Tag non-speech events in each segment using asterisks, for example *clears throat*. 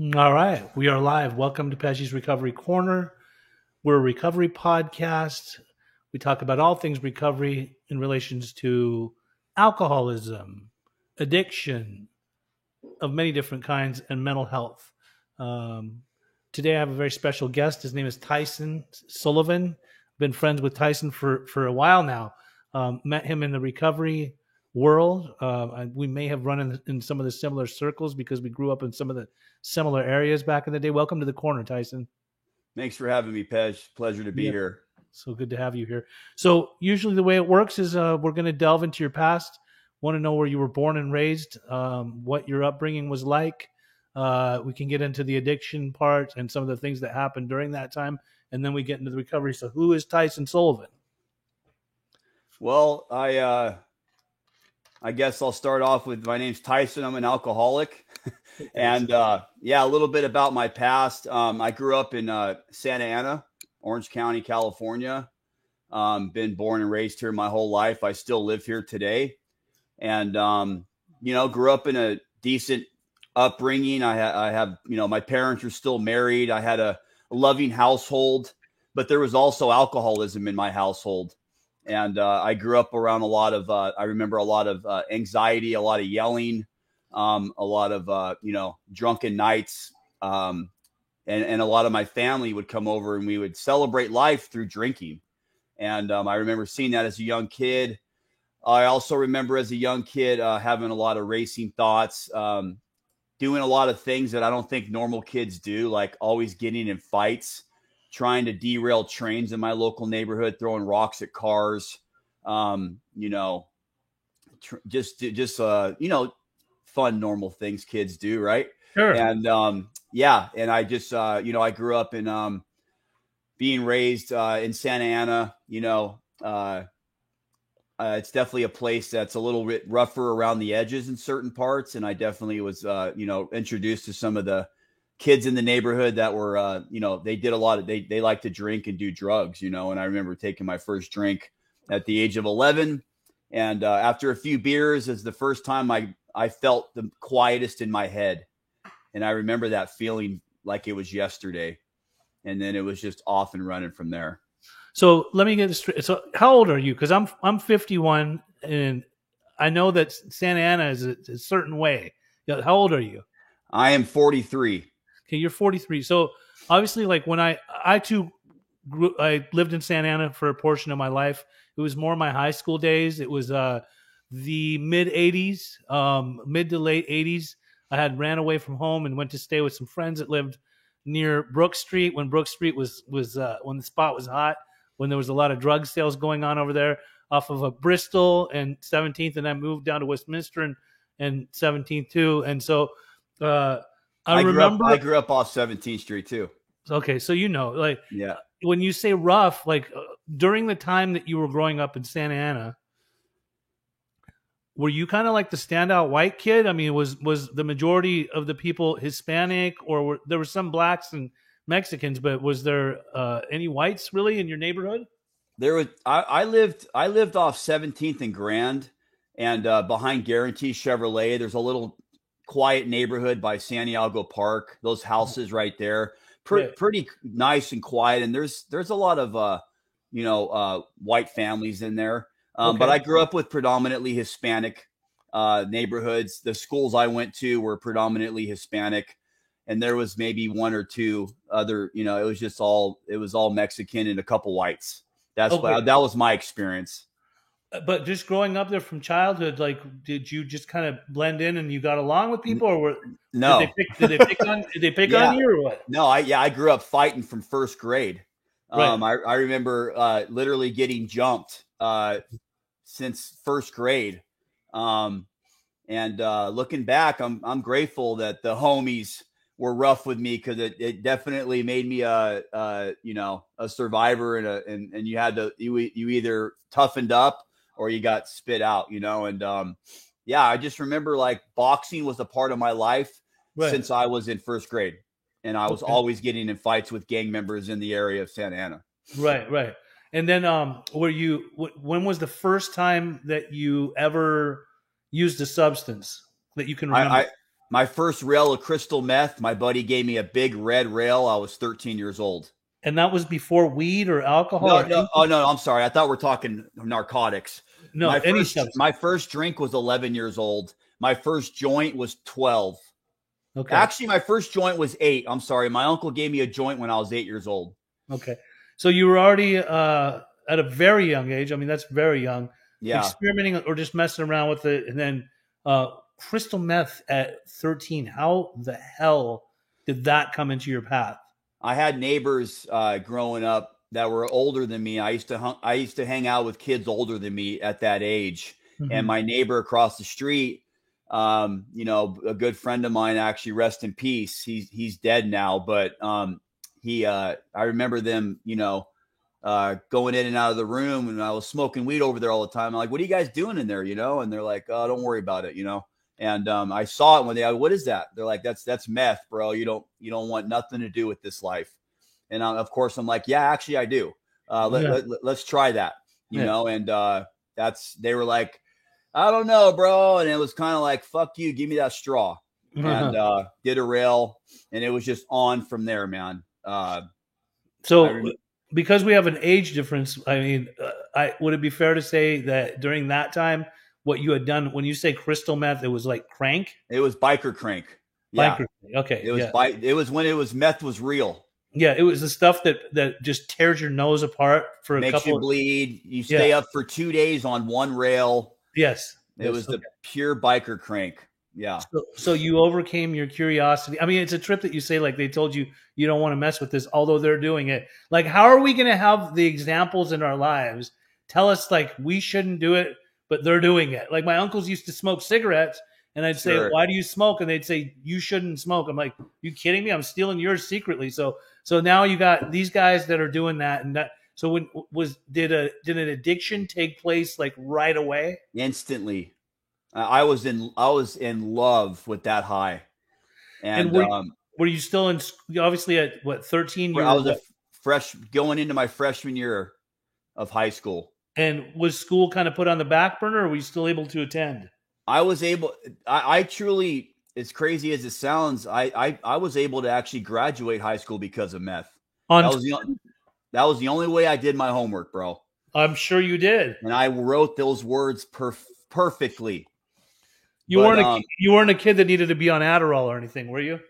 All right, we are live. Welcome to Pej's Recovery Corner. We're a recovery podcast. We talk about all things recovery in relations to alcoholism, addiction of many different kinds, and mental health. Um, today, I have a very special guest. His name is Tyson Sullivan. Been friends with Tyson for for a while now. Um, met him in the recovery world. Uh, we may have run in, in, some of the similar circles because we grew up in some of the similar areas back in the day. Welcome to the corner, Tyson. Thanks for having me, Pej. Pleasure to be yeah. here. So good to have you here. So usually the way it works is uh, we're going to delve into your past. Want to know where you were born and raised, um, what your upbringing was like. Uh, we can get into the addiction part and some of the things that happened during that time, and then we get into the recovery. So, who is Tyson Sullivan? Well, I uh, I guess I'll start off with my name's Tyson. I'm an alcoholic. *laughs* and uh, yeah, a little bit about my past. Um, I grew up in uh, Santa Ana, Orange County, California. Um, been born and raised here my whole life. I still live here today. And, um, you know, grew up in a decent upbringing. I, ha- I have, you know, my parents are still married. I had a loving household, but there was also alcoholism in my household and uh, I grew up around a lot of. Uh, I remember a lot of uh, anxiety, a lot of yelling, um, a lot of uh, you know drunken nights, um, and and a lot of my family would come over and we would celebrate life through drinking. And um, I remember seeing that as a young kid. I also remember as a young kid uh, having a lot of racing thoughts, um, doing a lot of things that I don't think normal kids do, like always getting in fights trying to derail trains in my local neighborhood, throwing rocks at cars, um, you know, tr- just just uh, you know, fun normal things kids do, right? Sure. And um, yeah, and I just uh, you know, I grew up in um, being raised uh, in Santa Ana, you know, uh, uh, it's definitely a place that's a little bit rougher around the edges in certain parts, and I definitely was, uh, you know, introduced to some of the kids in the neighborhood that were uh, you know they did a lot of they they like to drink and do drugs you know and i remember taking my first drink at the age of 11 and uh, after a few beers is the first time i i felt the quietest in my head. And i remember that feeling like it was yesterday. And then it was just off and running from there. So let me get this straight. So how old are you? Because i'm i'm 51 and i know that santa ana is a, a certain way. How old are you? I am 43 Okay, you're 43. So obviously, like when I I too grew, I lived in Santa Ana for a portion of my life. It was more my high school days. It was uh the mid 80s, um, mid to late 80s. I had ran away from home and went to stay with some friends that lived near Brook Street when Brook Street was was uh, when the spot was hot, when there was a lot of drug sales going on over there off of a Bristol and 17th, and I moved down to Westminster and and 17th too. And so uh, I, I remember. Up, I grew up off 17th Street too. Okay, so you know, like, yeah, when you say rough, like uh, during the time that you were growing up in Santa Ana, were you kind of like the standout white kid? I mean, was was the majority of the people Hispanic, or were there were some blacks and Mexicans, but was there uh, any whites really in your neighborhood? There was. I, I lived. I lived off 17th and Grand, and uh, behind Guarantee Chevrolet. There's a little quiet neighborhood by Santiago Park. Those houses right there, Pre- yeah. pretty nice and quiet. And there's there's a lot of uh, you know uh, white families in there. Um, okay. But I grew up with predominantly Hispanic uh, neighborhoods. The schools I went to were predominantly Hispanic, and there was maybe one or two other. You know, it was just all it was all Mexican and a couple whites. That's okay. what, that was my experience. Uh, but just growing up there from childhood, like, did you just kind of blend in and you got along with people, or were no? Did they pick, did they pick on? Did they pick yeah. on you or what? No, I yeah, I grew up fighting from first grade. Right. Um, I, I remember uh, literally getting jumped uh, since first grade. Um, and uh, looking back, I'm I'm grateful that the homies were rough with me because it, it definitely made me a, a you know a survivor and a and, and you had to you you either toughened up or you got spit out, you know. And um, yeah, I just remember like boxing was a part of my life right. since I was in first grade, and I was okay. always getting in fights with gang members in the area of Santa Ana. Right, right. And then, um, were you? When was the first time that you ever used a substance that you can remember? I, My first rail of crystal meth, my buddy gave me a big red rail. I was 13 years old. And that was before weed or alcohol? No, or no, oh no, I'm sorry. I thought we're talking narcotics. No, my any first, substance. my first drink was 11 years old. My first joint was 12. Okay. Actually, my first joint was eight. I'm sorry. My uncle gave me a joint when I was eight years old. Okay. So you were already uh, at a very young age. I mean, that's very young. Yeah. Experimenting or just messing around with it. And then uh, crystal meth at 13. How the hell did that come into your path? I had neighbors uh, growing up that were older than me. I used to hung, I used to hang out with kids older than me at that age. Mhm. And my neighbor across the street, um, you know, a good friend of mine, actually, rest in peace. He's he's dead now, but um, he uh, I remember them, you know, uh, going in and out of the room, and I was smoking weed over there all the time. I'm like, "What are you guys doing in there?" You know, and they're like, "Oh, don't worry about it," you know. And um, I saw it when they, what is that? They're like, "That's that's meth, bro. You don't you don't want nothing to do with this life." And uh, of course, I'm like, "Yeah, actually, I do. Uh, let, Yeah. let, let, us try that," you Yeah. know. And uh, that's they were like, "I don't know, bro," and it was kind of like, "Fuck you, give me that straw." and *laughs* uh, did a rail, and it was just on from there, man. Uh, so because we have an age difference, I mean, uh, I would it be fair to say that during that time, what you had done when you say crystal meth, it was like crank? it was biker crank. Yeah, Biker- Okay. it was yeah. bi- It was when it was meth was real. Yeah, it was the stuff that that just tears your nose apart for a Makes couple you bleed. You stay up for two days on one rail. Yes. It Yes, was the okay. pure biker crank. Yeah. So, so you overcame your curiosity. I mean, it's a trip that you say like they told you you don't want to mess with this, although they're doing it. Like, how are we going to have the examples in our lives tell us like we shouldn't do it, but they're doing it? Like my uncles used to smoke cigarettes, and I'd say, Sure. "Why do you smoke?" And they'd say, "You shouldn't smoke." I'm like, "You kidding me? I'm stealing yours secretly." So, so now you got these guys that are doing that, and that. So when was did a did an addiction take place like right away? Instantly, Uh, I was in. I was in love with that high, and, And were- um, Were you still in? Obviously, at what 13? You I was a fresh going into my freshman year of high school. And was school kind of put on the back burner, or were you still able to attend? I was able. I, I truly, as crazy as it sounds, I, I I was able to actually graduate high school because of meth. On, That was the on- that was the only way I did my homework, bro. I'm sure you did. And I wrote those words perf- perfectly. You But, weren't a, um, you weren't a kid that needed to be on Adderall or anything, were you?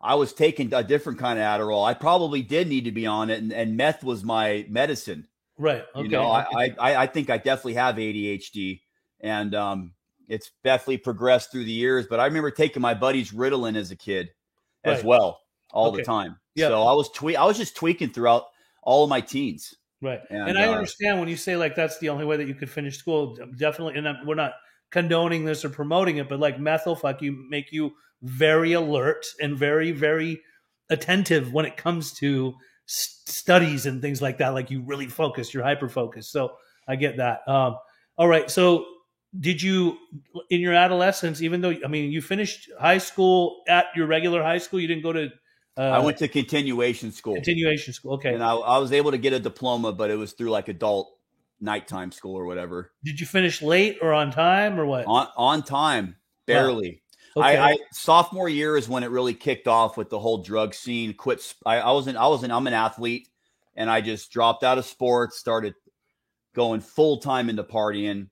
I was taking a different kind of Adderall. I probably did need to be on it, and, and meth was my medicine. Right. Okay. You know, okay. I, I I think I definitely have ADHD, and um, it's definitely progressed through the years. But I remember taking my buddy's Ritalin as a kid, as Right. well, all Okay. the time. Yeah. So I was tweak. I was just tweaking throughout all of my teens. right. And, and, I uh, understand when you say like that's the only way that you could finish school. Definitely, and I'm- we're not condoning this or promoting it, but like meth will fuck you, make you very alert and very very attentive when it comes to s- studies and things like that. Like you really focus, you're hyper focused. So I get that. Um, all right. So did you in your adolescence, even though I mean you finished high school at your regular high school, you didn't go to uh, I went to continuation school, continuation school. Okay. and I, I was able to get a diploma, but it was through like adult nighttime school or whatever. Did you finish late or on time or what? On on time, barely. Okay. I, I sophomore year is when it really kicked off with the whole drug scene. Quit. I, I wasn't. I wasn't. I'm an athlete, and I just dropped out of sports. Started going full time into partying,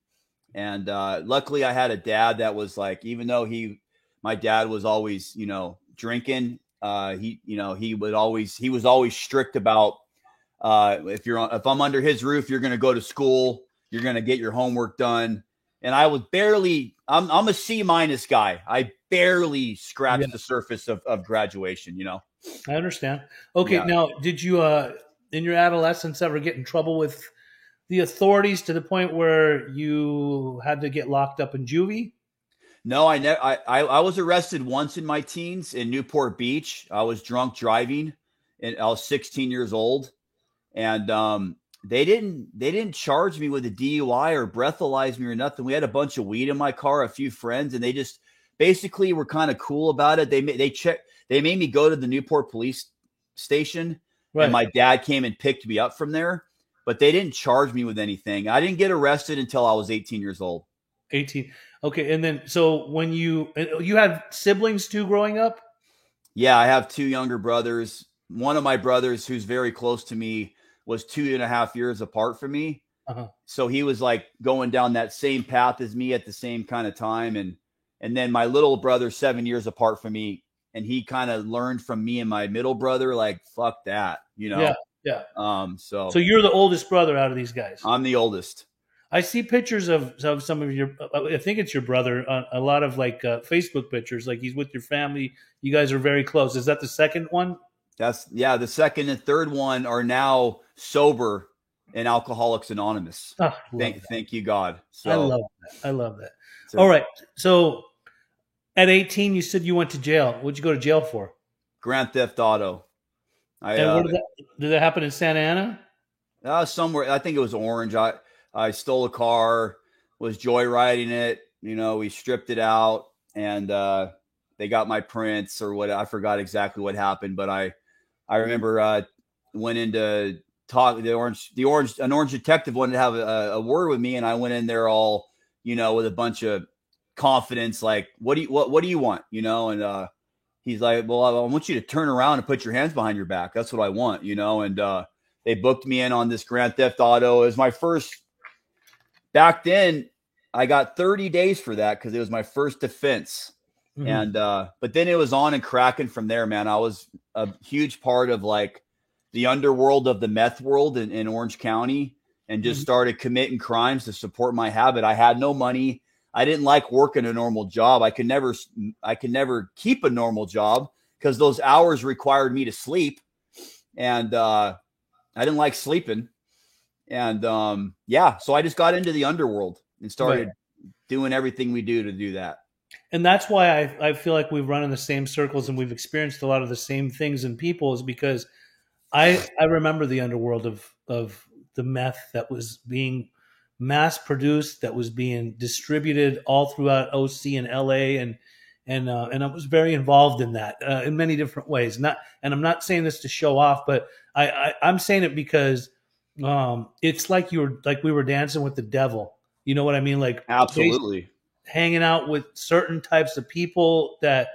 and uh, luckily I had a dad that was like, even though he, my dad was always, you know, drinking. Uh, he, you know, he would always. He was always strict about. Uh, if you're on, if I'm under his roof, you're going to go to school. You're going to get your homework done and I was barely I'm I'm a C minus guy. I barely scratched Yeah. the surface of, of graduation, you know. I understand. Okay, Yeah. now did you uh in your adolescence ever get in trouble with the authorities to the point where you had to get locked up in juvie? No, I never I, I I was arrested once in my teens in Newport Beach. I was drunk driving and I was 16 years old. And um they didn't they didn't charge me with a DUI or breathalyze me or nothing. We had a bunch of weed in my car, a few friends, and they just basically were kind of cool about it. They they check they made me go to the Newport police station Right. and my dad came and picked me up from there but they didn't charge me with anything i didn't get arrested until i was 18 years old 18. Okay, and then so when you you had siblings too growing up? Yeah, I have two younger brothers. One of my brothers, who's very close to me, was two and a half years apart from me. Uh-huh. So he was like going down that same path as me at the same kind of time, and and then my little brother, seven years apart from me, and he kind of learned from me and my middle brother, like fuck that, you know. Yeah, yeah. Um. So so you're the oldest brother out of these guys. I'm the oldest. I see pictures of, of some of your. I think it's your brother. Uh, a lot of like uh, Facebook pictures, like he's with your family. You guys are very close. Is that the second one? That's yeah. The second and third one are now sober and Alcoholics Anonymous. Oh, thank, thank you, God. So, I love that. I love that. So, All right. So at 18, you said you went to jail. What'd you go to jail for? Grand theft auto. I, and uh, did, that, did that happen in Santa Ana? Uh, somewhere. I think it was Orange. I I stole a car, was joyriding it. You know, we stripped it out, and uh, they got my prints or what. I forgot exactly what happened, but I I remember uh, went into talk the orange the orange an orange detective wanted to have a, a, word with me and i went in there all you know with a bunch of confidence like what do you what, what do you want you know and uh he's like well i want you to turn around and put your hands behind your back that's what i want you know and uh they booked me in on this grand theft auto it was my first back then i got 30 days for that because it was my first defense mm-hmm. and uh but then it was on and cracking from there man i was a huge part of like the underworld of the meth world in, in Orange County and just mm-hmm. started committing crimes to support my habit. I had no money. I didn't like working a normal job. I could never I could never keep a normal job because those hours required me to sleep. And uh, I didn't like sleeping. And um, yeah, so I just got into the underworld and started right. doing everything we do to do that. And that's why I, I feel like we've run in the same circles and we've experienced a lot of the same things and people is because – I I remember the underworld of of the meth that was being mass produced, that was being distributed all throughout OC and LA, and and uh, and I was very involved in that uh, in many different ways. Not and I'm not saying this to show off, but I, I I'm saying it because um, it's like you were like we were dancing with the devil. You know what I mean? Like absolutely hanging out with certain types of people that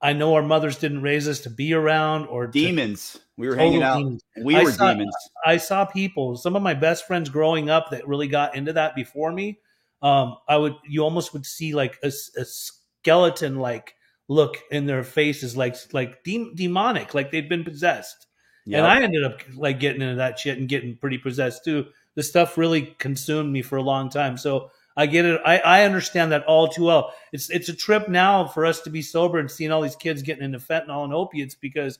I know our mothers didn't raise us to be around or demons. To, we were hanging out. Demons. We I were saw, demons. I saw people. Some of my best friends growing up that really got into that before me. Um, I would. You almost would see like a, a skeleton like look in their faces, like like de- demonic, like they'd been possessed. Yep. And I ended up like getting into that shit and getting pretty possessed too. The stuff really consumed me for a long time. So I get it. I, I understand that all too well. It's it's a trip now for us to be sober and seeing all these kids getting into fentanyl and opiates because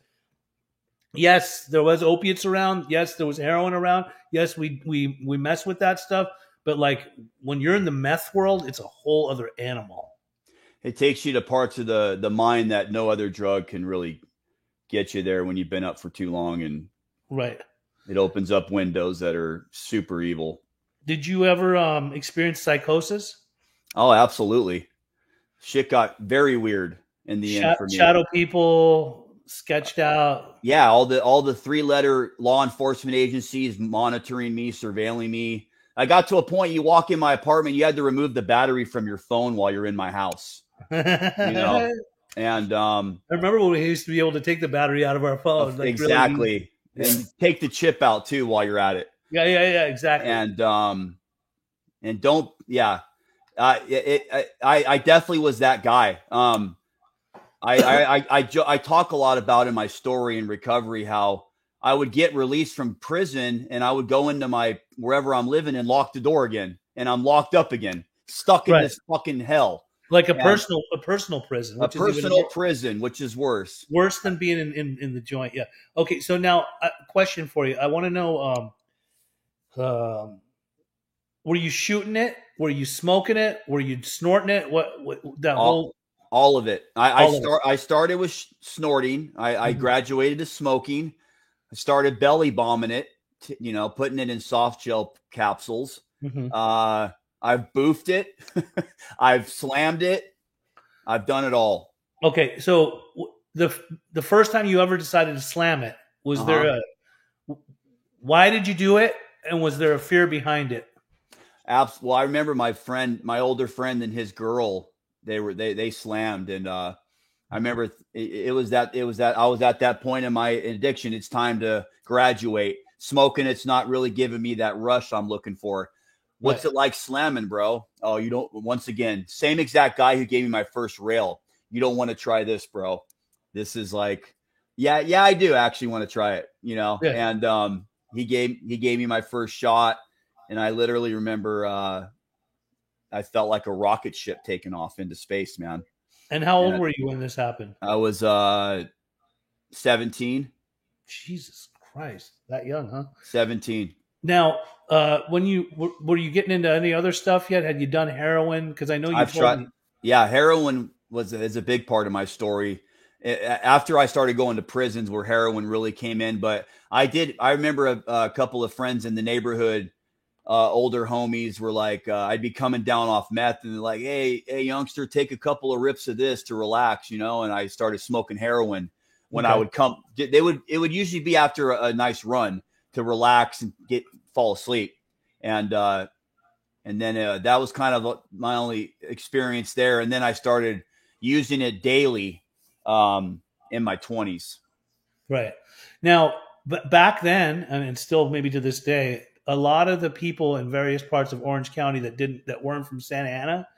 yes, there was opiates around. Yes, there was heroin around. Yes, we we we mess with that stuff. But like when you're in the meth world, it's a whole other animal. It takes you to parts of the the mind that no other drug can really get you there when you've been up for too long and right. It opens up windows that are super evil. Did you ever um, experience psychosis? Oh, absolutely. Shit got very weird in the Sh- end for me. Shadow people sketched out. Yeah, all the all the three letter law enforcement agencies monitoring me, surveilling me. I got to a point you walk in my apartment, you had to remove the battery from your phone while you're in my house. you *laughs* know. And um I remember when we used to be able to take the battery out of our phone. Like exactly. Really, and take the chip out too while you're at it. Yeah, yeah, yeah, exactly. And um, and don't, yeah, uh, it, it I, I definitely was that guy. Um, I, I, I, I, I talk a lot about in my story in recovery how I would get released from prison and I would go into my wherever I'm living and lock the door again, and I'm locked up again, stuck in right. this fucking hell like a personal a personal prison a personal prison which is worse worse than being in, in, in the joint yeah okay so now a question for you i want to know um um, were you shooting it? Were you smoking it? Were you snorting it? What, what that all, whole all of it. I, I start. It. I started with sh- snorting. I, mm-hmm. I, graduated to smoking. I started belly bombing it. To, you know, putting it in soft gel capsules. Mm-hmm. Uh, I've boofed it. *laughs* I've slammed it. I've done it all. Okay, so the the first time you ever decided to slam it was uh-huh. there a why did you do it and was there a fear behind it? Abs- well, I remember my friend, my older friend, and his girl. They were they they slammed, and uh, I remember it, it was that it was that I was at that point in my addiction. It's time to graduate. Smoking, it's not really giving me that rush I'm looking for. What's right. it like slamming, bro? Oh, you don't. Once again, same exact guy who gave me my first rail. You don't want to try this, bro. This is like, yeah, yeah, I do actually want to try it. You know, yeah. and um, he gave he gave me my first shot and I literally remember uh, I felt like a rocket ship taking off into space, man. And how old and were you when this happened? I was uh, 17. Jesus Christ, that young, huh? 17. Now, uh, when you were, were, you getting into any other stuff yet? Had you done heroin? Because I know you. I've tried. Me- yeah, heroin was is a big part of my story. After I started going to prisons, where heroin really came in, but I did. I remember a, a couple of friends in the neighborhood uh, older homies were like, uh, I'd be coming down off meth and they're like, Hey, hey, youngster, take a couple of rips of this to relax, you know? And I started smoking heroin when okay. I would come, they would, it would usually be after a, a, nice run to relax and get, fall asleep. And, uh, and then uh, that was kind of my only experience there. And then I started using it daily um, in my 20s. Right. Now, but back then, and still maybe to this day, a lot of the people in various parts of Orange County that didn't that weren't from Santa Ana,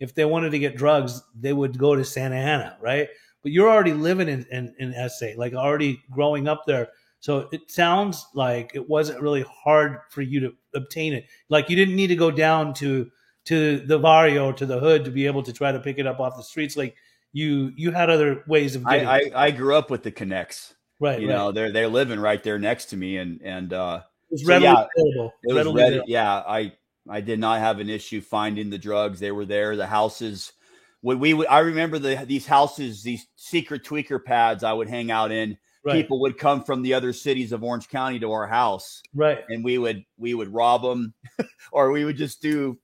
if they wanted to get drugs, they would go to Santa Ana, right? But you're already living in, in, in SA, like already growing up there. So it sounds like it wasn't really hard for you to obtain it. Like you didn't need to go down to to the barrio to the hood to be able to try to pick it up off the streets. Like you you had other ways of getting. I I, I grew up with the connects. Right. You right. know, they're they're living right there next to me, and and uh, was readily so, yeah, available. It was readily ready, yeah, I I did not have an issue finding the drugs. They were there. The houses. When we, I remember the these houses, these secret tweaker pads I would hang out in. Right. People would come from the other cities of Orange County to our house, right? And we would we would rob them, *laughs* or we would just do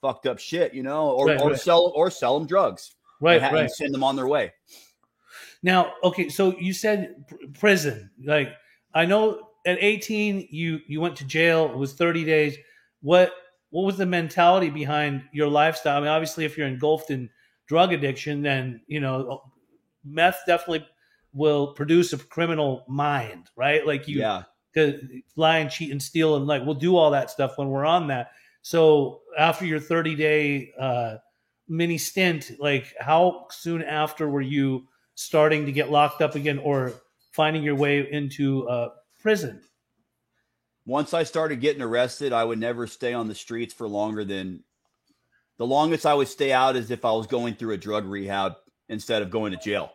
fucked up shit, you know, or right, or right. sell or sell them drugs, right? And, right. and send them on their way. Now, okay, so you said prison. Like I know at 18 you you went to jail. It was 30 days. What what was the mentality behind your lifestyle? I mean obviously if you're engulfed in drug addiction then you know meth definitely will produce a criminal mind right? Like you yeah. lie and cheat and steal and like we'll do all that stuff when we're on that. So after your 30 day uh mini stint like how soon after were you starting to get locked up again or finding your way into uh prison. Once I started getting arrested, I would never stay on the streets for longer than the longest I would stay out is if I was going through a drug rehab instead of going to jail.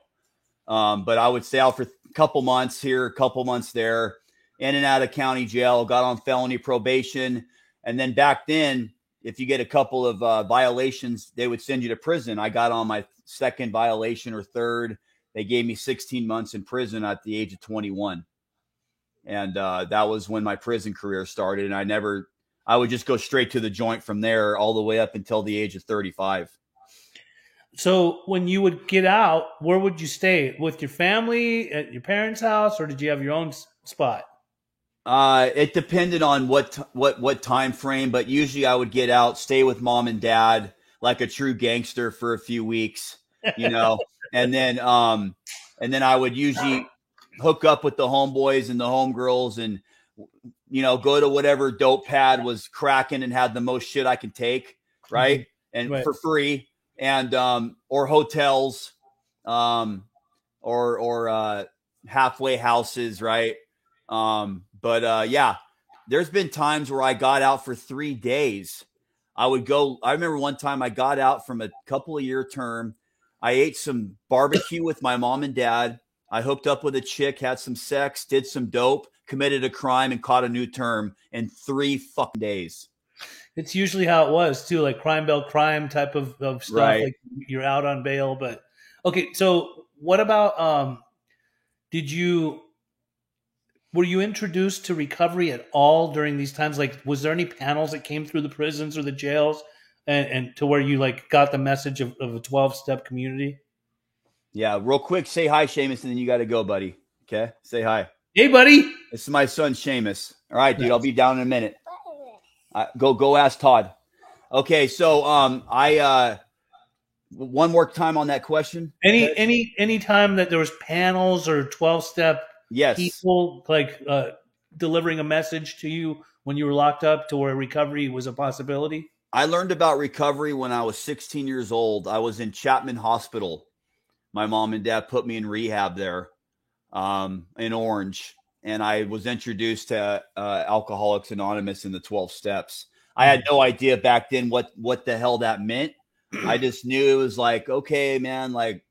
Um, but I would stay out for a couple months here, a couple months there, in and out of county jail, got on felony probation. And then back then, if you get a couple of uh, violations, they would send you to prison. I got on my second violation or third. They gave me 16 months in prison at the age of 21 and uh, that was when my prison career started. And I never, I would just go straight to the joint from there, all the way up until the age of thirty-five. So when you would get out, where would you stay? With your family at your parents' house, or did you have your own spot? Uh, it depended on what what what time frame, but usually I would get out, stay with mom and dad, like a true gangster for a few weeks, you know, *laughs* and then um, and then I would usually hook up with the homeboys and the homegirls and you know go to whatever dope pad was cracking and had the most shit I can take, right? Mm-hmm. And right. for free and um or hotels um or or uh halfway houses, right? Um but uh yeah, there's been times where I got out for 3 days. I would go I remember one time I got out from a couple of year term. I ate some barbecue with my mom and dad I hooked up with a chick, had some sex, did some dope, committed a crime, and caught a new term in three fucking days. It's usually how it was too, like crime bell crime type of, of stuff. Right. Like you're out on bail, but okay. So what about um? Did you were you introduced to recovery at all during these times? Like, was there any panels that came through the prisons or the jails, and, and to where you like got the message of, of a twelve step community? Yeah, real quick, say hi, Seamus, and then you got to go, buddy. Okay, say hi. Hey, buddy. This is my son, Seamus. All right, dude. Nice. I'll be down in a minute. Uh, go, go. Ask Todd. Okay, so um, I uh, one more time on that question. Any any any time that there was panels or twelve step Yes. people like uh, delivering a message to you when you were locked up to where recovery was a possibility? I learned about recovery when I was 16 years old. I was in Chapman Hospital. My mom and dad put me in rehab there um, in Orange, and I was introduced to uh, Alcoholics Anonymous in the 12 steps. I had no idea back then what what the hell that meant. I *clears throat* just knew it was like, okay, man, like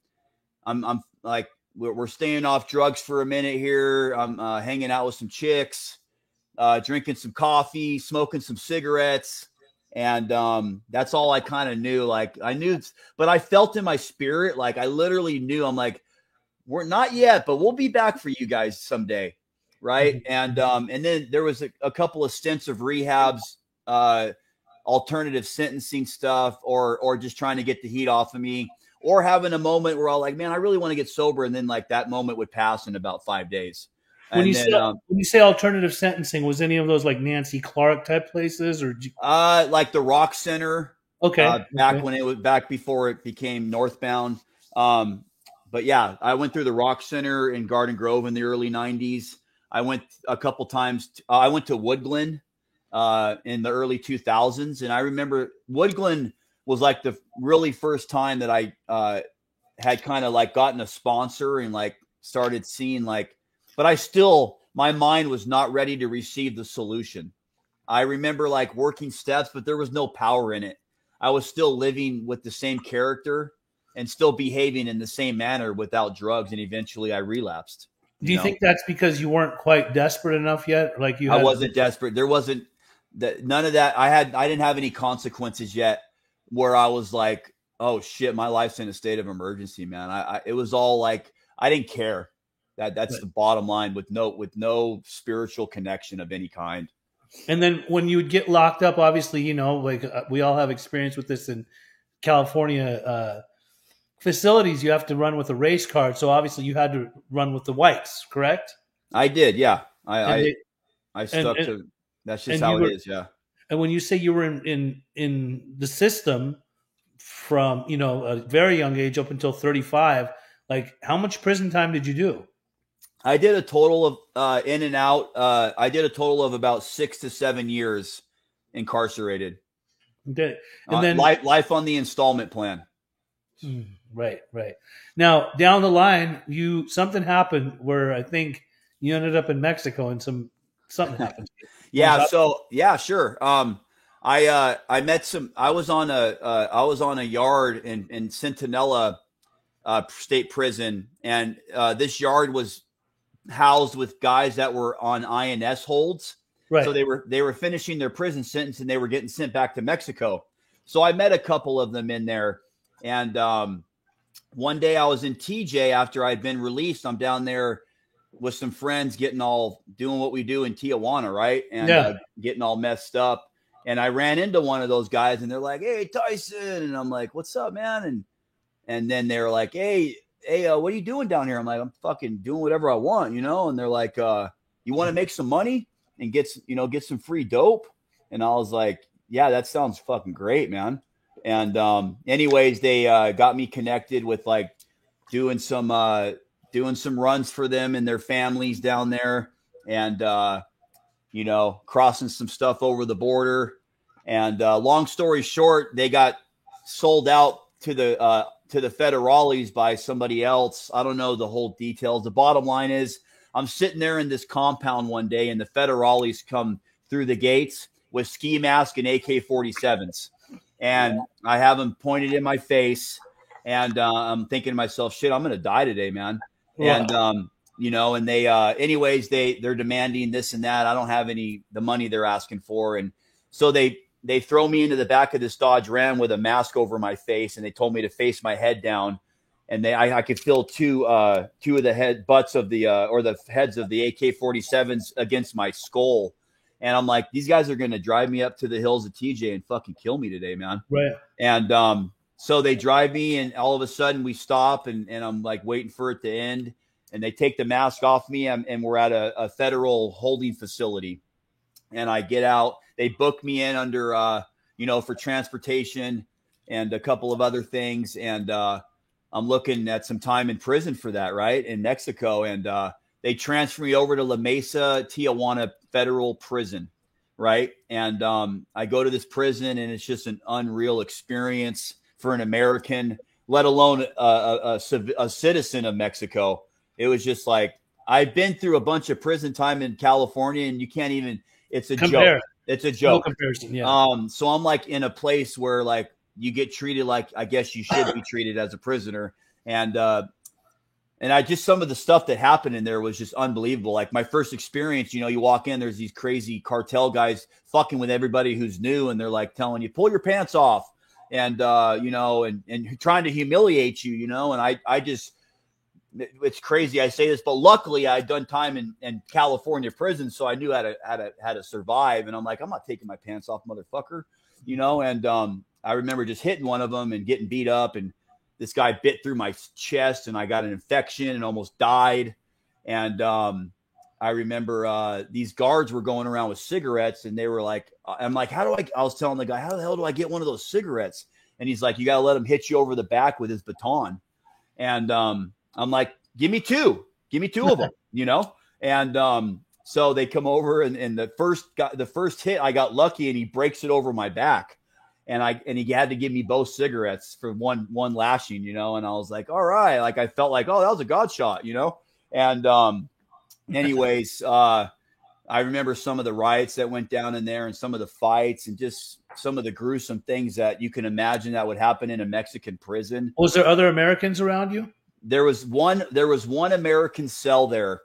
I'm I'm like we're, we're staying off drugs for a minute here. I'm uh, hanging out with some chicks, uh, drinking some coffee, smoking some cigarettes and um, that's all I kind of knew. Like I knew, but I felt in my spirit, like I literally knew. I'm like, we're not yet, but we'll be back for you guys someday, right? Mhm. And um, and then there was a, a couple of stints of rehabs, uh, alternative sentencing stuff, or or just trying to get the heat off of me, or having a moment where I'm like, man, I really want to get sober, and then like that moment would pass in about five days. When And you then, say um, when you say alternative sentencing, was any of those like Nancy Clark type places or? uh, like the Rock Center, Okay, uh, back okay. when it was back before it became northbound. Um, but yeah, I went through the Rock Center in Garden Grove in the early '90s. I went a couple times. uh, I went to Woodglen uh, in the early 2000s, and I remember Woodglen was like the really first time that I uh, had kind of like gotten a sponsor and like started seeing like, but I still my mind was not ready to receive the solution. I remember like working steps, but there was no power in it. I was still living with the same character and still behaving in the same manner without drugs, and eventually I relapsed. Do you know? think that's because you weren't quite desperate enough yet? Like you, I wasn't desperate. There wasn't that none of that. I had I didn't have any consequences yet where I was like, oh shit, my life's in a state of emergency, man. I, I it was all like I didn't care. That that's Right. the bottom line with no with no spiritual connection of any kind. And then when you would get locked up, obviously, you know, like uh, we all have experience with this in California uh, facilities. You have to run with a race card, so obviously you had to run with the whites, correct? I did, yeah. I I, they- I stuck and- to that's just how it were- is, yeah. and when you say you were in in in the system from you know a very young age up until thirty five, like how much prison time did you do? I did a total of uh, in and out. Uh, I did a total of about six to seven years incarcerated. Okay. And Uh, then life, life on the installment plan. Mm, right, right. Now down the line, you something happened where I think you ended up in Mexico and some something *laughs* happened. Yeah. So yeah, sure. Um, I uh, I met some. I was on a uh, I was on a yard in in Centinela uh, State Prison, and uh, this yard was housed with guys that were on INS holds. Right. So they were they were finishing their prison sentence and they were getting sent back to Mexico. So I met a couple of them in there, and um, one day I was in TJ after I'd been released. I'm down there with some friends, getting all doing what we do in Tijuana, right? And Yeah. uh, getting all messed up. And I ran into one of those guys, and they're like, "Hey, Tyson," and I'm like, "What's up, man?" And and then they're like, "Hey, hey, uh, what are you doing down here?" I'm like, "I'm fucking doing whatever I want, you know." And they're like, uh, "You want to make some money and get you know get some free dope?" And I was like, "Yeah, that sounds fucking great, man." And um, anyways, they uh, got me connected with like doing some uh, doing some runs for them and their families down there, and uh, you know crossing some stuff over the border. And uh, long story short, they got sold out to the uh, to the federales by somebody else. I don't know the whole details. The bottom line is, I'm sitting there in this compound one day, and the federales come through the gates with ski mask and AK-47s, and I have them pointed in my face, and uh, I'm thinking to myself, "Shit, I'm gonna die today, man." And um, you know, and they, uh, anyways, they they're demanding this and that. I don't have any the money they're asking for, and so they they throw me into the back of this Dodge Ram with a mask over my face, and they told me to face my head down. And they, I, I could feel two, uh, two of the head butts of the, uh, or the heads of the AK-47s against my skull. And I'm like, these guys are going to drive me up to the hills of TJ and fucking kill me today, man. right. And um, so they drive me, and all of a sudden we stop, and, and I'm like waiting for it to end. And they take the mask off me, and, and we're at a, a federal holding facility. And I get out. They booked me in under uh, you know, for transportation and a couple of other things. And uh, I'm looking at some time in prison for that, right, in Mexico. And uh, they transfer me over to La Mesa, Tijuana Federal Prison, right? And um, I go to this prison, and it's just an unreal experience for an American, let alone a, a, a, a citizen of Mexico. It was just like I've been through a bunch of prison time in California, and you can't even. It's a Compare. joke. It's a joke. No comparison. Yeah. Um. So I'm like in a place where like you get treated like I guess you should be treated as a prisoner, and uh, and I just some of the stuff that happened in there was just unbelievable. Like my first experience, you know, you walk in, there's these crazy cartel guys fucking with everybody who's new, and they're like telling you pull your pants off, and uh, you know, and and trying to humiliate you, you know, and I I just it's crazy I say this, but luckily I had done time in, in California prison, so I knew how to how to how to survive. And I'm like, I'm not taking my pants off, motherfucker, you know. And um, I remember just hitting one of them and getting beat up, and this guy bit through my chest, and I got an infection and almost died. And um, I remember uh, these guards were going around with cigarettes, and they were like, uh, I'm like, how do I? I was telling the guy, how the hell do I get one of those cigarettes? And he's like, you got to let him hit you over the back with his baton. And um, I'm like, give me two, give me two of them, *laughs* you know? And um, so they come over and, and the first got the first hit, I got lucky and he breaks it over my back. And I and he had to give me both cigarettes for one one lashing, you know. And I was like, all right, like I felt like, oh, that was a god shot, you know. And um, *laughs* anyways, uh, I remember some of the riots that went down in there and some of the fights and just some of the gruesome things that you can imagine that would happen in a Mexican prison. Was there other Americans around you? There was one there was one American cell there,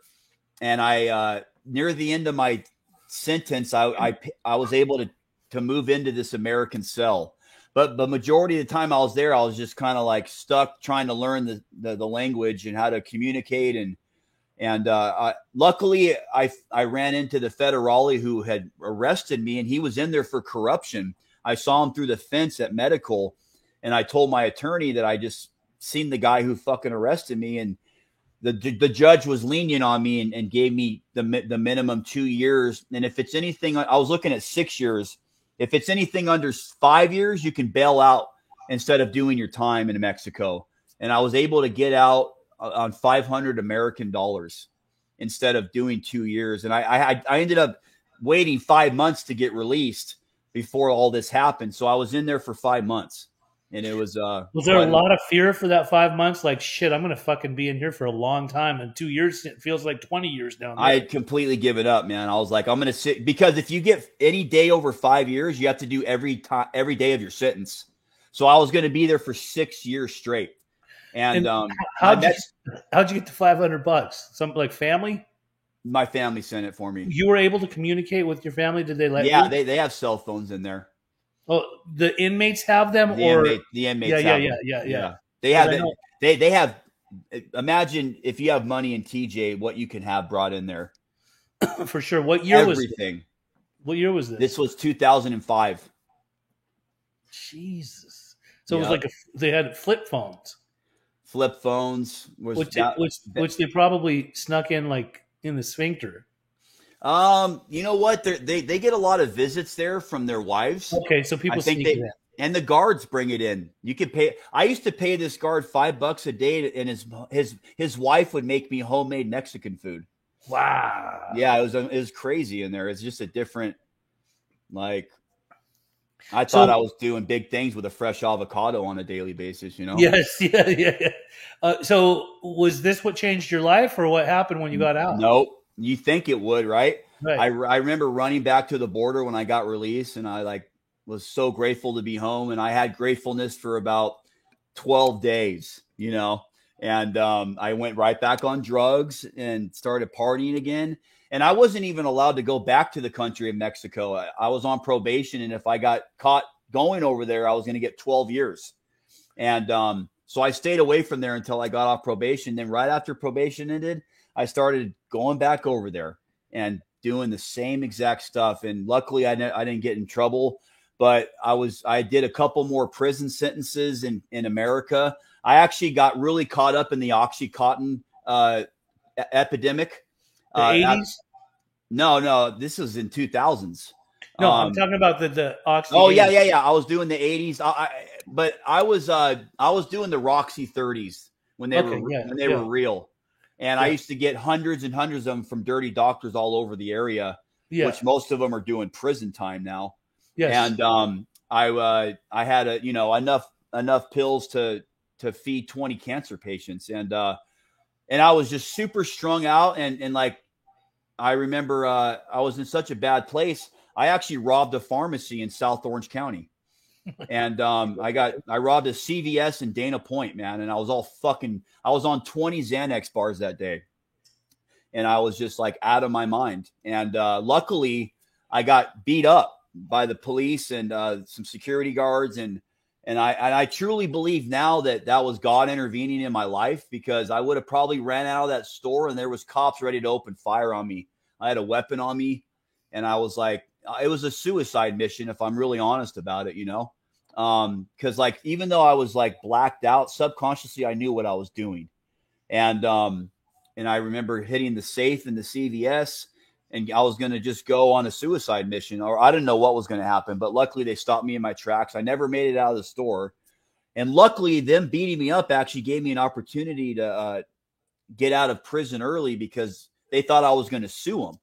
and I uh, near the end of my sentence, I, I I was able to to move into this American cell. But the majority of the time I was there, I was just kind of like stuck trying to learn the, the, the language and how to communicate and and uh, I, luckily I I ran into the federale who had arrested me and he was in there for corruption. I saw him through the fence at medical, and I told my attorney that I just seen the guy who fucking arrested me and the the judge was lenient on me and, and gave me the the minimum two years. And if it's anything, I was looking at six years. If it's anything under five years, you can bail out instead of doing your time in Mexico. And I was able to get out uh, on 500 American dollars instead of doing two years. And I, I I ended up waiting five months to get released before all this happened. So I was in there for five months and it was uh was there a lot of fear for that five months? Like shit i'm gonna fucking be in here for a long time and two years it feels like 20 years down there. i completely give it up man. I was like i'm gonna sit because if you get any day over five years you have to do every time every day of your sentence. So i was gonna be there for six years straight. And, and um how'd you, how'd you get to 500 bucks? Some like family? My family sent it for me. You were able to communicate with your family? Did they let yeah you? they, they have cell phones in there Oh, the inmates have them, the or inmate, the inmates. Yeah, yeah, yeah, yeah, yeah, yeah, They have. They, they have. Imagine if you have money in TJ, what you can have brought in there. *coughs* For sure. What year was everything? What year was this? This was 2005. Jesus. So it was like a, they had flip phones. Flip phones was which, that, which, which they probably snuck in like in the sphincter. Um, you know what? They're, they they get a lot of visits there from their wives. Okay, so people I think they, and the guards bring it in. You can pay. I used to pay this guard five bucks a day, and his his his wife would make me homemade Mexican food. Wow. Yeah, it was it was crazy in there. It's just a different, like, I thought so, I was doing big things with a fresh avocado on a daily basis. You know. Yes. *laughs* Yeah. Yeah. yeah. Uh, so was this what changed your life, or what happened when you got out? Nope you think it would, right? right? I, I remember running back to the border when I got released, and I like was so grateful to be home, and I had gratefulness for about twelve days, you know. And um, I went right back on drugs and started partying again. And I wasn't even allowed to go back to the country of Mexico. I, I was on probation, and if I got caught going over there, I was going to get twelve years. And um, so I stayed away from there until I got off probation. Then right after probation ended, I started going back over there and doing the same exact stuff. And luckily, I, I didn't get in trouble. But I was I did a couple more prison sentences in in America. I actually got really caught up in the OxyContin uh, epidemic. The uh, 80s? no, no, this was in 2000s. No, um, I'm talking about the the Oxy. Oh yeah, yeah, yeah. I was doing the 80s. I, I, but I was uh I was doing the Roxy 30s when they okay, were yeah, when they yeah. were real, and yeah. I used to get hundreds and hundreds of them from dirty doctors all over the area. Yeah. which most of them are doing prison time now. Yes. And um, I uh, I had a you know enough enough pills to to feed 20 cancer patients and uh and I was just super strung out and and like I remember uh I was in such a bad place. I actually robbed a pharmacy in South Orange County. And um I got I robbed a CVS in Dana Point, man, and I was all fucking I was on 20 Xanax bars that day. And I was just like out of my mind. And uh luckily I got beat up by the police and uh some security guards and and I and I truly believe now that that was God intervening in my life because I would have probably ran out of that store and there was cops ready to open fire on me. I had a weapon on me, and I was like, it was a suicide mission if I'm really honest about it, you know. Um, because like even though I was like blacked out, subconsciously I knew what I was doing, and um, and I remember hitting the safe in the CVS and I was going to just go on a suicide mission, or I didn't know what was going to happen. But luckily, they stopped me in my tracks. I never made it out of the store, and luckily, them beating me up actually gave me an opportunity to uh, get out of prison early because they thought I was going to sue them,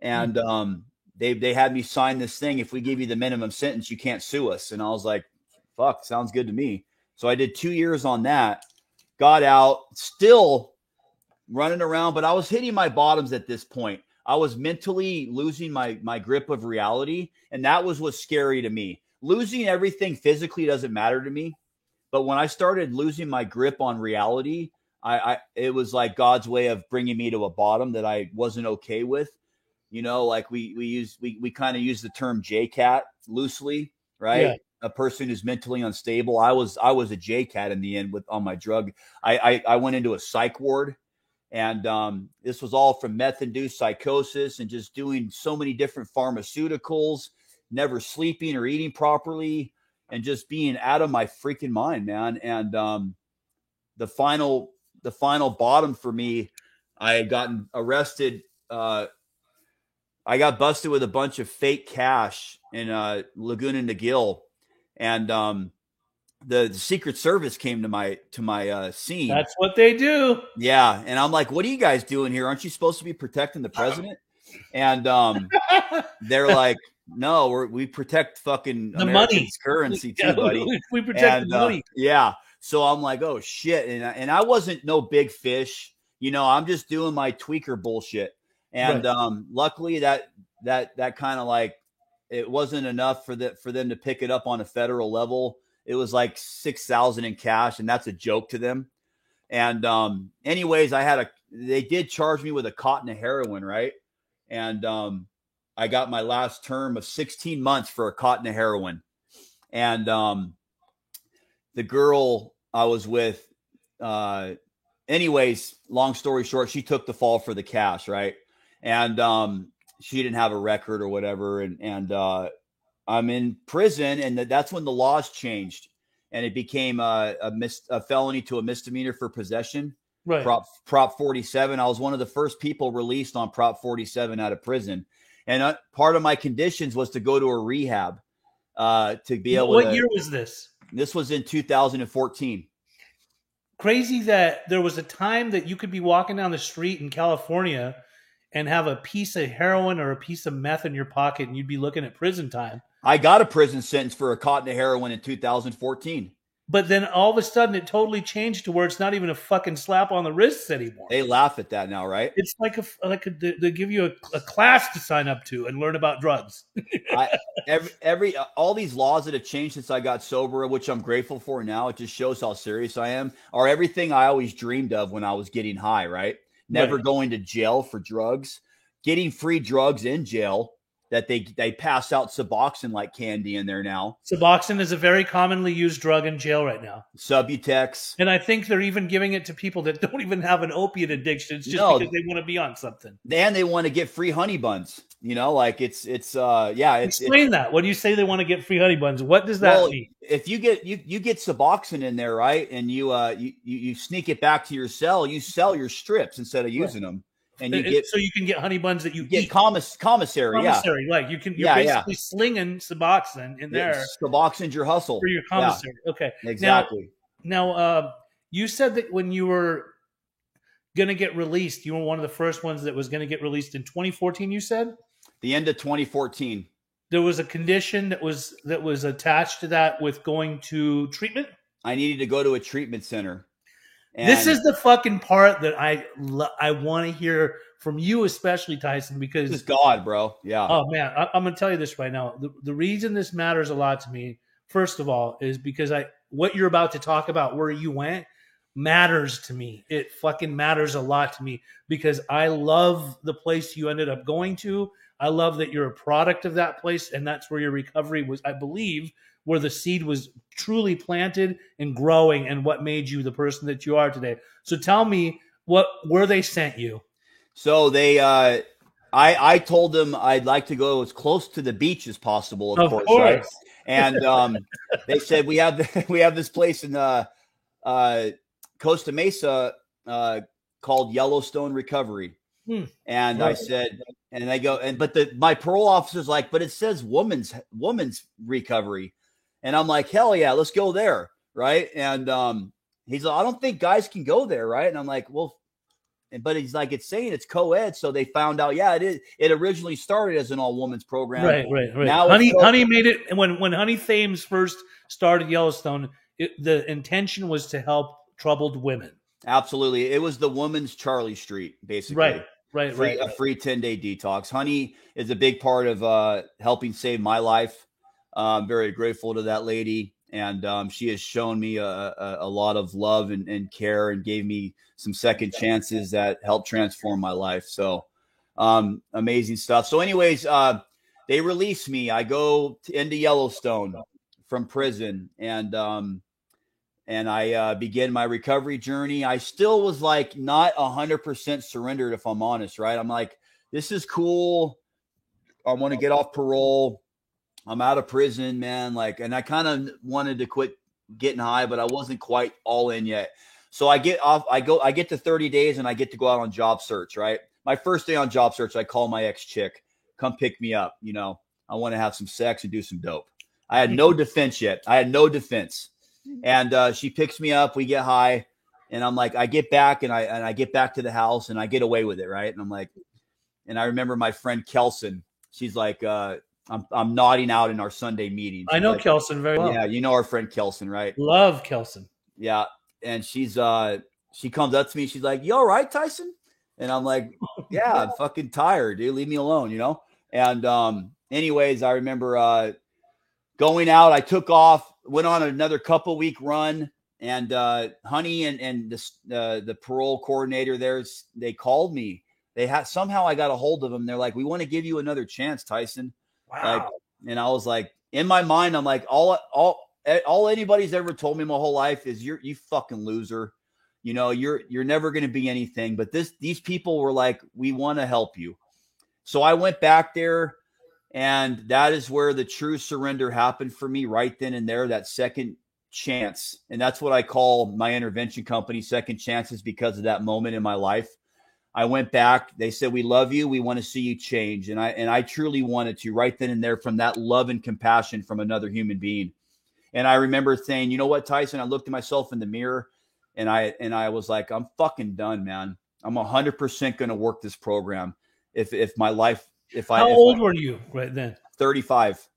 and mm-hmm. um, they they had me sign this thing. If we give you the minimum sentence, you can't sue us. And I was like, "Fuck, sounds good to me." So I did two years on that. Got out, still running around, but I was hitting my bottoms at this point I was mentally losing my my grip of reality, and that was what's scary to me. Losing everything physically doesn't matter to me, but when I started losing my grip on reality, I, I it was like God's way of bringing me to a bottom that I wasn't okay with. You know, like we we use we we kind of use the term JCAT loosely, right? Yeah. A person who's mentally unstable. I was I was a JCAT in the end with on my drug. I, I I went into a psych ward and um, this was all from meth induced psychosis and just doing so many different pharmaceuticals, never sleeping or eating properly, and just being out of my freaking mind, man. And um, the final, the final bottom for me, I had gotten arrested. Uh, I got busted with a bunch of fake cash in uh, Laguna Niguel, and um, the, the, Secret Service came to my to my uh, scene. That's what they do. Yeah, and I'm like, "What are you guys doing here? Aren't you supposed to be protecting the *laughs* president?" And um, they're *laughs* like, "No, we we protect fucking the money *laughs* currency too, buddy. we protect and, the uh, money." Uh, yeah. So I'm like, "Oh shit!" And I, and I wasn't no big fish. You know, I'm just doing my tweaker bullshit. And right. um, luckily that that that kind of like it wasn't enough for that for them to pick it up on a federal level it was like six thousand in cash, and that's a joke to them. And um, anyways, I had a they did charge me with a cotton of heroin, right? And um, I got my last term of 16 months for a cotton of heroin. And um, the girl I was with, uh, anyways, long story short, she took the fall for the cash, right? And um, she didn't have a record or whatever, and and uh, I'm in prison, and that's when the laws changed, and it became a, a, mis- a felony to a misdemeanor for possession. Right. Prop Prop 47. I was one of the first people released on Prop 47 out of prison, and uh, part of my conditions was to go to a rehab uh, to be able. To what to, year was this? This was in 2014. Crazy that there was a time that you could be walking down the street in California and have a piece of heroin or a piece of meth in your pocket, and you'd be looking at prison time. I got a prison sentence for a cotton of heroin in 2014. But then all of a sudden it totally changed to where it's not even a fucking slap on the wrists anymore. They laugh at that now, right? It's like a like a, they give you a, a class to sign up to and learn about drugs. *laughs* I, every every all these laws that have changed since I got sober, which I'm grateful for now, it just shows how serious I am. Are everything I always dreamed of when I was getting high, right? Never right. going to jail for drugs, getting free drugs in jail that they they pass out Suboxone like candy in there now. Suboxone is a very commonly used drug in jail right now. Subutex, and I think they're even giving it to people that don't even have an opiate addiction. It's just no, because they want to be on something. And they want to get free honey buns. You know, like it's it's uh yeah. It's, Explain it's, that. What do you say they want to get free honey buns? What does that well, mean? If you get you you get Suboxone in there, right, and you uh you you sneak it back to your cell, you sell your strips instead of using right. them and you It- get so you can get honey buns that you, get eat. commiss- commissary. Yeah, commissary. Like you can, you're Yeah, yeah. basically slinging Suboxone in there Suboxone's your hustle. for your Yeah, commissary. Okay. exactly. Now, uh, you said that when you were going to get released, you were one of the first ones that was going to get released in 2014. You said the end of 2014. there was a condition that was that was attached to that with going to treatment. I needed to go to a treatment center. This is the fucking part that I lo- I want to hear from you, especially Tyson, because this is God, bro. Yeah. Oh man, I, I'm going to tell you this right now. The, the reason this matters a lot to me, first of all, is because I what you're about to talk about, where you went, matters to me. It fucking matters a lot to me because I love the place you ended up going to. I love that you're a product of that place, and that's where your recovery was. I believe where the seed was truly planted and growing, and what made you the person that you are today. So tell me what where they sent you. So they, uh, I, I told them I'd like to go as close to the beach as possible, of, course, right? And um, they said we have *laughs* we have this place in uh, uh, Costa Mesa uh, called Yellowstone Recovery. Hmm. And I said, and they go, and but the my parole officer's like, but it says woman's woman's recovery, and I'm like, hell yeah, let's go there, right? And um, he's like, I don't think guys can go there, right? And I'm like, well, and but he's like, it's saying it's co-ed, so they found out, yeah, it is. It originally started as an all women's program, Right, right, right. Now Honey, Honey made it and when when Honey Thames first started Yellowstone. It, the intention was to help troubled women. Absolutely, it was the woman's Charlie Street, basically. Right, right, free, right. a free 10 day detox. Honey is a big part of uh, helping save my life. I'm very grateful to that lady. And um, she has shown me a, a, a lot of love and, and care and gave me some second chances that helped transform my life. So um, amazing stuff. So, anyways, uh, they release me. I go to, into Yellowstone from prison and um, and I uh, begin my recovery journey. I still was like not a hundred percent surrendered, if I'm honest. Right? I'm like, this is cool. I want to get off parole. I'm out of prison, man. Like, and I kind of wanted to quit getting high, but I wasn't quite all in yet. So I get off. I go. I get to 30 days, and I get to go out on job search. Right? My first day on job search, I call my ex chick, come pick me up. You know, I want to have some sex and do some dope. I had no *laughs* defense yet. I had no defense and uh, she picks me up. We get high, and I'm like, I get back, and I and I get back to the house, and I get away with it, right? And I'm like, and I remember my friend Kelson. She's like, uh, I'm I'm nodding out in our Sunday meeting. I know like, Kelson very well. Yeah, you know our friend Kelson, right? Love Kelson. Yeah, and she's uh, she comes up to me. She's like, "You all right, Tyson?" And I'm like, *laughs* "Yeah, I'm fucking tired, dude. Leave me alone," you know. And um, anyways, I remember uh, going out. I took off, went on another couple week run, and uh, Honey and and the uh, the parole coordinator there's they called me. They had somehow I got a hold of them. They're like, "We want to give you another chance, Tyson." Wow. Like, and I was like, in my mind, I'm like, all all eh, all anybody's ever told me my whole life is you're you fucking loser. You know, you're you're never going to be anything. But this these people were like, we want to help you. So I went back there, and that is where the true surrender happened for me right then and there. That second chance, and that's what I call my intervention company, second chances, because of that moment in my life. I went back. They said, "We love you. We want to see you change." And I and I truly wanted to right then and there from that love and compassion from another human being. And I remember saying, "You know what, Tyson?" I looked at myself in the mirror, and I and I was like, "I'm fucking done, man. I'm 100 percent going to work this program. If if my life, if I How if old I, were you right then? 35."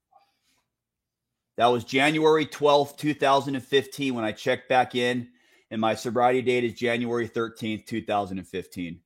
That was January 12th, 2015, when I checked back in, and my sobriety date is January 13th, 2015.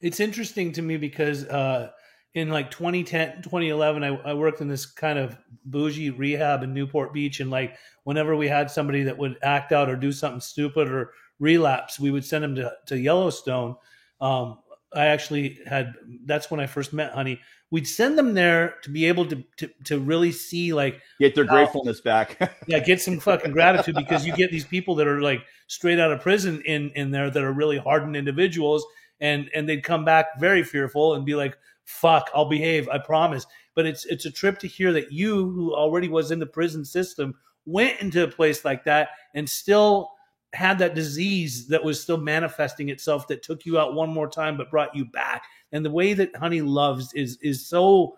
It's interesting to me because uh, in like 2010, 2011, I, I worked in this kind of bougie rehab in Newport Beach. And like whenever we had somebody that would act out or do something stupid or relapse, we would send them to, to Yellowstone. Um, I actually had, that's when I first met Honey. We'd send them there to be able to, to, to really see like, Get their gratefulness back. *laughs* yeah, get some fucking gratitude because you get these people that are like straight out of prison in in there that are really hardened individuals, and and they'd come back very fearful and be like, "Fuck, I'll behave, I promise." But it's it's a trip to hear that you, who already was in the prison system, went into a place like that and still had that disease that was still manifesting itself that took you out one more time but brought you back. And the way that Honey loves is is so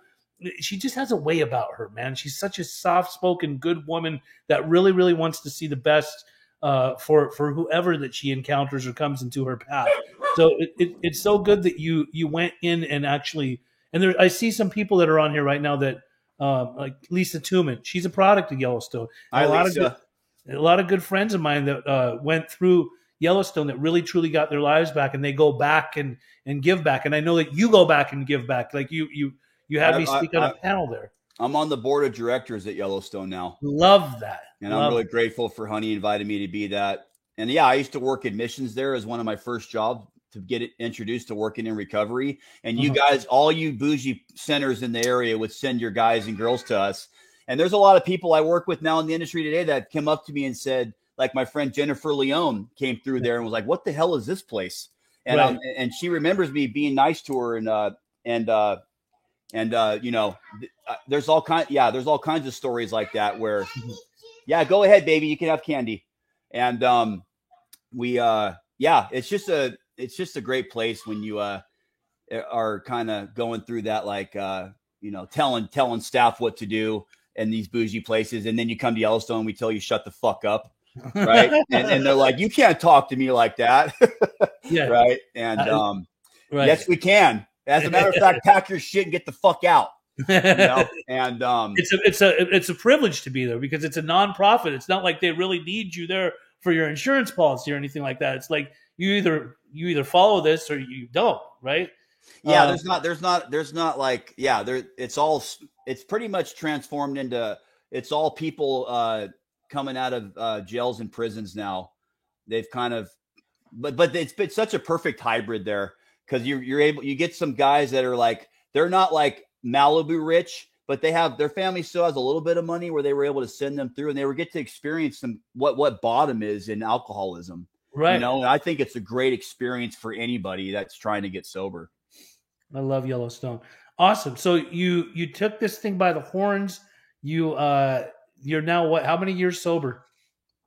she just has a way about her, man. She's such a soft spoken, good woman that really, really wants to see the best uh, for for whoever that she encounters or comes into her path. So it, it, it's so good that you you went in and actually and there I see some people that are on here right now that uh, like Lisa Tuman. She's a product of Yellowstone. Hi, a lot Lisa. of good, a lot of good friends of mine that uh, went through Yellowstone that really truly got their lives back, and they go back and and give back. And I know that you go back and give back. Like you you you had I- me speak I- on a I- panel there. I'm on the board of directors at Yellowstone now. Love that. And Love I'm really it. grateful for Honey inviting me to be that. And yeah, I used to work admissions there as one of my first jobs to get it introduced to working in recovery. And you Mhm. guys, all you bougie centers in the area would send your guys and girls to us. And there's a lot of people I work with now in the industry today that come up to me and said, like my friend Jennifer Leone came through there and was like, "What the hell is this place?" And Right. um, and she remembers me being nice to her and uh and uh and uh you know th- uh, there's all kind yeah there's all kinds of stories like that where yeah go ahead baby you can have candy. And um we uh yeah it's just a it's just a great place when you uh are kind of going through that like uh you know telling telling staff what to do in these bougie places. And then you come to yellowstone we tell you shut the fuck up right? *laughs* And, and they're like you can't talk to me like that yeah. *laughs* right? And Uh, um Right. yes we can as a matter of fact pack your shit and get the fuck out you know *laughs* and um it's a it's a it's a privilege to be there because it's a nonprofit. It's not like they really need you there for your insurance policy or anything like that. It's like you either you either follow this or you don't, right? yeah Uh, there's not there's not there's not like yeah there it's all it's pretty much transformed into it's all people uh coming out of uh jails and prisons now they've kind of but but it's been such a perfect hybrid there because you're you're able you get some guys that are like they're not like malibu rich but they have their family still has a little bit of money where they were able to send them through and they were get to experience some what what bottom is in alcoholism Right. you know and i think it's a great experience for anybody that's trying to get sober I love Yellowstone. Awesome. So you you took this thing by the horns. You uh you're now what? How many years sober?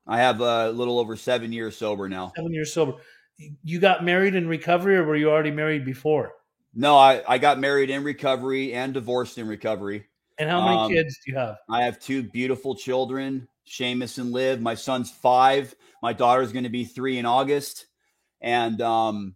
I have a little over seven years sober now. Seven years sober. You got married in recovery, or were you already married before? No, I, I got married in recovery and divorced in recovery. And how many Um, kids do you have? I have two beautiful children, Seamus and Liv. My son's five. My daughter's going to be three in August. And, um,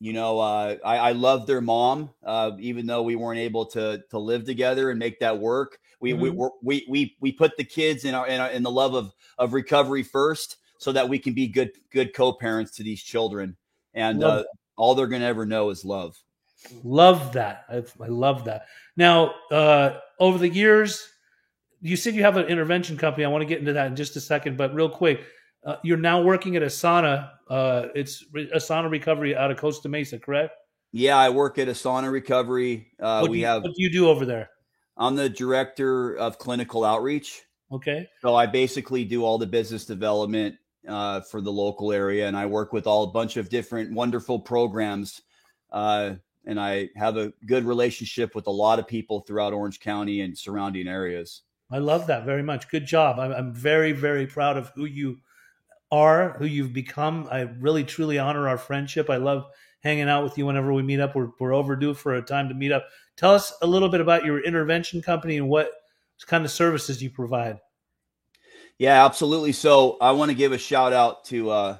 you know, uh, I, I love their mom, uh, even though we weren't able to to live together and make that work. We we, Mhm. we we we we put the kids in our, in our in the love of of recovery first, so that we can be good good co-parents to these children. And uh, all they're going to ever know is love. Love that. I, I love that. Now, uh, over the years, you said you have an intervention company. I want to get into that in just a second, but real quick, uh, you're now working at Asana. Uh, it's Re- Asana Recovery out of Costa Mesa, correct? Yeah, I work at Asana Recovery. Uh, we you, have. what do you do over there? I'm the director of clinical outreach. Okay. So I basically do all the business development uh, for the local area, and I work with all a bunch of different wonderful programs. Uh, and I have a good relationship with a lot of people throughout Orange County and surrounding areas. I love that very much. Good job. I'm, very, very proud of who you are, who you've become. I really, truly honor our friendship. I love hanging out with you whenever we meet up. We're, we're overdue for a time to meet up. Tell us a little bit about your intervention company and what kind of services you provide. Yeah, absolutely. So I want to give a shout out to uh,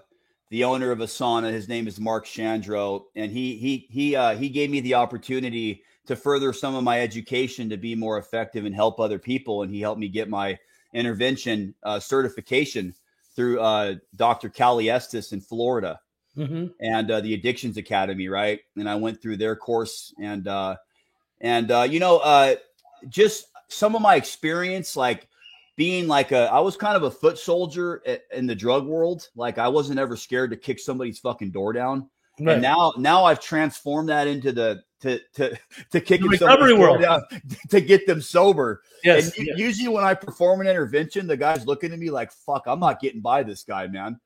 the owner of Asana. His name is Mark Shandrow, and he he he uh, he gave me the opportunity to further some of my education to be more effective and help other people. And he helped me get my intervention uh, certification through uh, Dr. Cali Estes in Florida Mm-hmm. and uh, the Addictions Academy, right? And I went through their course, and uh, and uh, you know, uh, just some of my experience, like being like a, I was kind of a foot soldier in the drug world. Like I wasn't ever scared to kick somebody's fucking door down. Right. And now, now I've transformed that into the to to *laughs* to kick The recovery world. down *laughs* to get them sober. yes. and yes. usually when I perform an intervention, the guy's looking at me like, "Fuck, I'm not getting by this guy, man."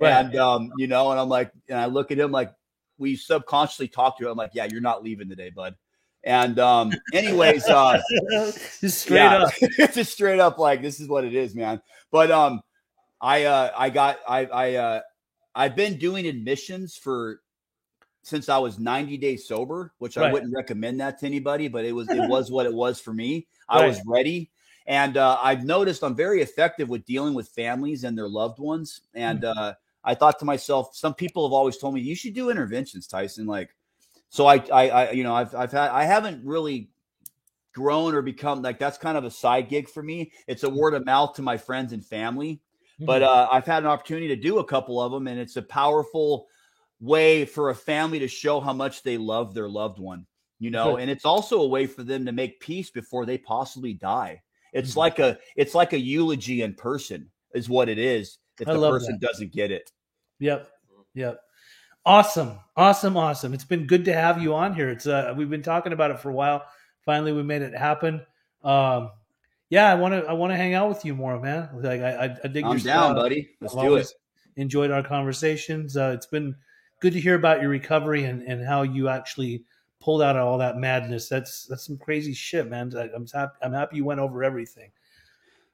Right. And um, you know, and I'm like, and I look at him like we subconsciously talk to him. I'm like, "Yeah, you're not leaving today, bud." And um, anyways, uh, *laughs* Just straight yeah, up. *laughs* it's just straight up like this is what it is, man. But um, I uh, I got I I uh, I've been doing admissions for since I was 90 days sober, which right. I wouldn't recommend that to anybody, but it was it *laughs* was what it was for me. I was ready. And uh, I've noticed I'm very effective with dealing with families and their loved ones. And mm-hmm. uh, I thought to myself, some people have always told me you should do interventions, Tyson. Like, so I, I, I, you know, I've, I've had, I haven't really grown or become like that's kind of a side gig for me. It's a mm-hmm. word of mouth to my friends and family. But mm-hmm. uh, I've had an opportunity to do a couple of them, and it's a powerful way for a family to show how much they love their loved one, you know, and it's also a way for them to make peace before they possibly die. It's mm-hmm. like a it's like a eulogy in person, is what it is. If I the person that. doesn't get it. Yep. Yep. Awesome. Awesome. Awesome. It's been good to have you on here. It's uh we've been talking about it for a while. Finally we made it happen. Um yeah, I want to I want to hang out with you more, man. Like I I, dig I'm your down, buddy. Let's I've do it. Enjoyed our conversations. Uh, it's been good to hear about your recovery and, and how you actually pulled out of all that madness. That's that's some crazy shit, man. I, am happy. I'm happy you went over everything.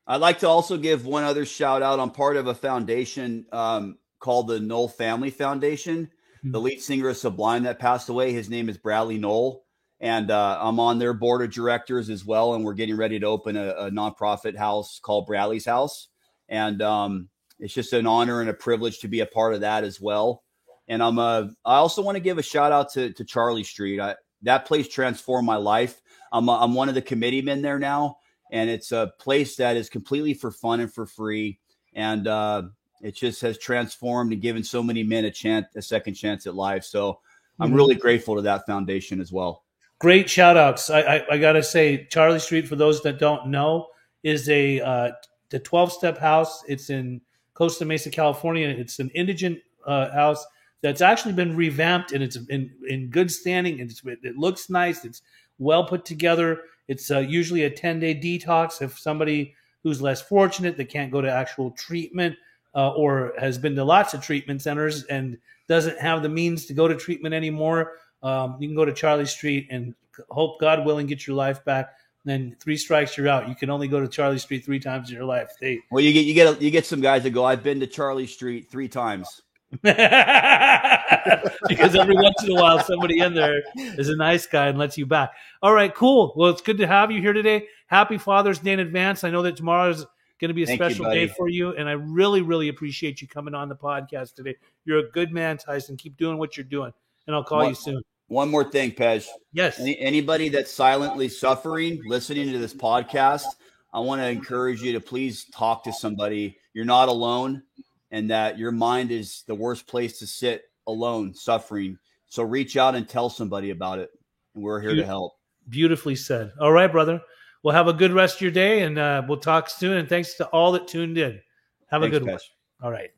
I'd like to also give one other shout out. I'm part of a foundation um, called the Nowell Family Foundation. Mm-hmm. The lead singer of Sublime that passed away, his name is Bradley Nowell, and uh, I'm on their board of directors as well. And we're getting ready to open a, a nonprofit house called Bradley's House, and um, it's just an honor and a privilege to be a part of that as well. And I'm uh, I also want to give a shout out to to Charlie Street. I, that place transformed my life. I'm a, I'm one of the committee men there now, and it's a place that is completely for fun and for free. And uh, it just has transformed and given so many men a chance, a second chance at life. So I'm mm-hmm. really grateful to that foundation as well. Great shout outs. I, I, I got to say, Charlie Street, for those that don't know, is a uh, the 12 step house. It's in Costa Mesa, California. It's an indigent uh, house that's actually been revamped and it's in, in good standing. And it looks nice. It's well put together. It's uh, usually a 10 day detox. If somebody who's less fortunate that can't go to actual treatment uh, or has been to lots of treatment centers and doesn't have the means to go to treatment anymore, um, you can go to Charlie Street and hope God willing get your life back. then three strikes, you're out. You can only go to Charlie Street three times in your life. They, well, you get you get you get some guys that go. I've been to Charlie Street three times. *laughs* *laughs* because every once in a while somebody in there is a nice guy and lets you back. All right, cool. Well, it's good to have you here today. Happy Father's Day in advance. I know that tomorrow is going to be a Thank special you, day for you, and I really, really appreciate you coming on the podcast today. You're a good man, Tyson. Keep doing what you're doing, and I'll call one, you soon. One more thing, Pej. Yes. Any, anybody that's silently suffering, listening to this podcast, I want to encourage you to please talk to somebody. You're not alone and that your mind is the worst place to sit alone suffering. So reach out and tell somebody about it. And we're here Be- to help. Beautifully said. All right, brother. Well, have a good rest of your day and uh, we'll talk soon. And thanks to all that tuned in. Have thanks, a good one. All right.